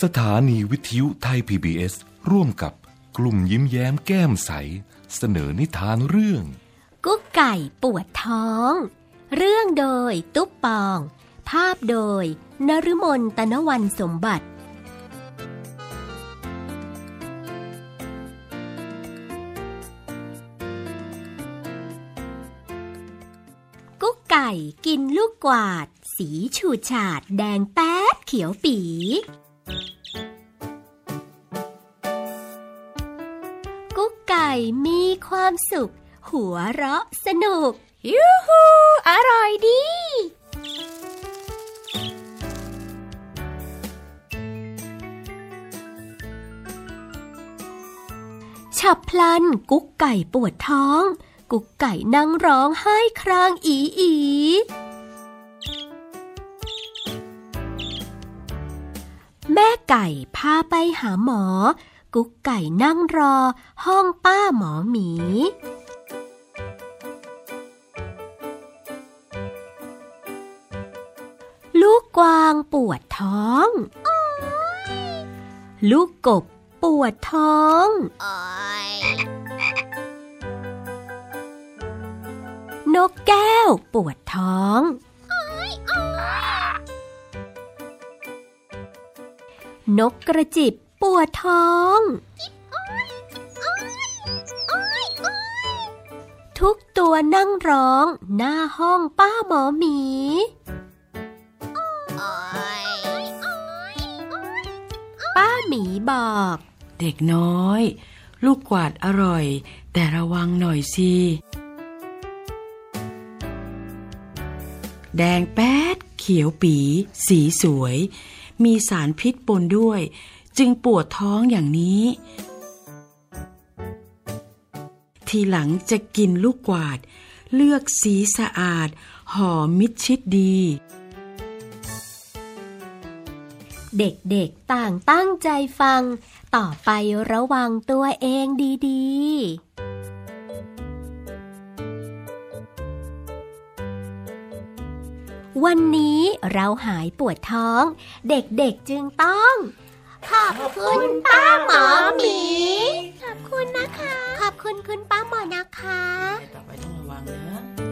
สถานีวิทยุไทย PBS ร่วมกับกลุ่มยิ้มแย้มแก้มใส เสนอนิทานเรื่อง กุ๊กไก่ปวดท้อง เรื่องโดยตุ๊บปอง ภาพโดยนฤมลตนวันสมบัติ กุ๊กไก่กินลูกกวาด สีฉูดฉาดแดงแป๊ดเขียวปี กุ๊กไก่มีความสุข หัวเราะสนุก ยูฮูอร่อยดี ฉับพลันกุ๊กไก่ปวดท้อง กุ๊กไก่นั่งร้องไห้ครางอีอี ไก่พาไปหาหมอ กุ๊กไก่นั่งรอ ห้องป้าหมอหมี ลูกกวางปวดท้อง ลูกกบปวดท้อง นกแก้วปวดท้อง นกกระจิบปวดท้อง ทุกตัวนั่งร้องหน้าห้องป้าหมอหมีป้าหมีบอก เด็กน้อย ลูกกวาดอร่อย แต่ระวังหน่อยสิแดงแป๊ดเขียวปี สีสวย มีสารพิษปนด้วย จึงปวดท้องอย่างนี้ ทีหลังจะกินลูกกวาด เลือกสีสะอาดหอมมิดชิดดี เด็กๆต่างตั้งใจฟัง ต่อไประวังตัวเองดี ๆ วันนี้เราหายปวดท้อง เด็กๆจึงต้อง ขอบคุณป้าหมอหมี ขอบคุณนะคะ ขอบคุณคุณป้าหมอนะคะต่อไปต้องระวังนะ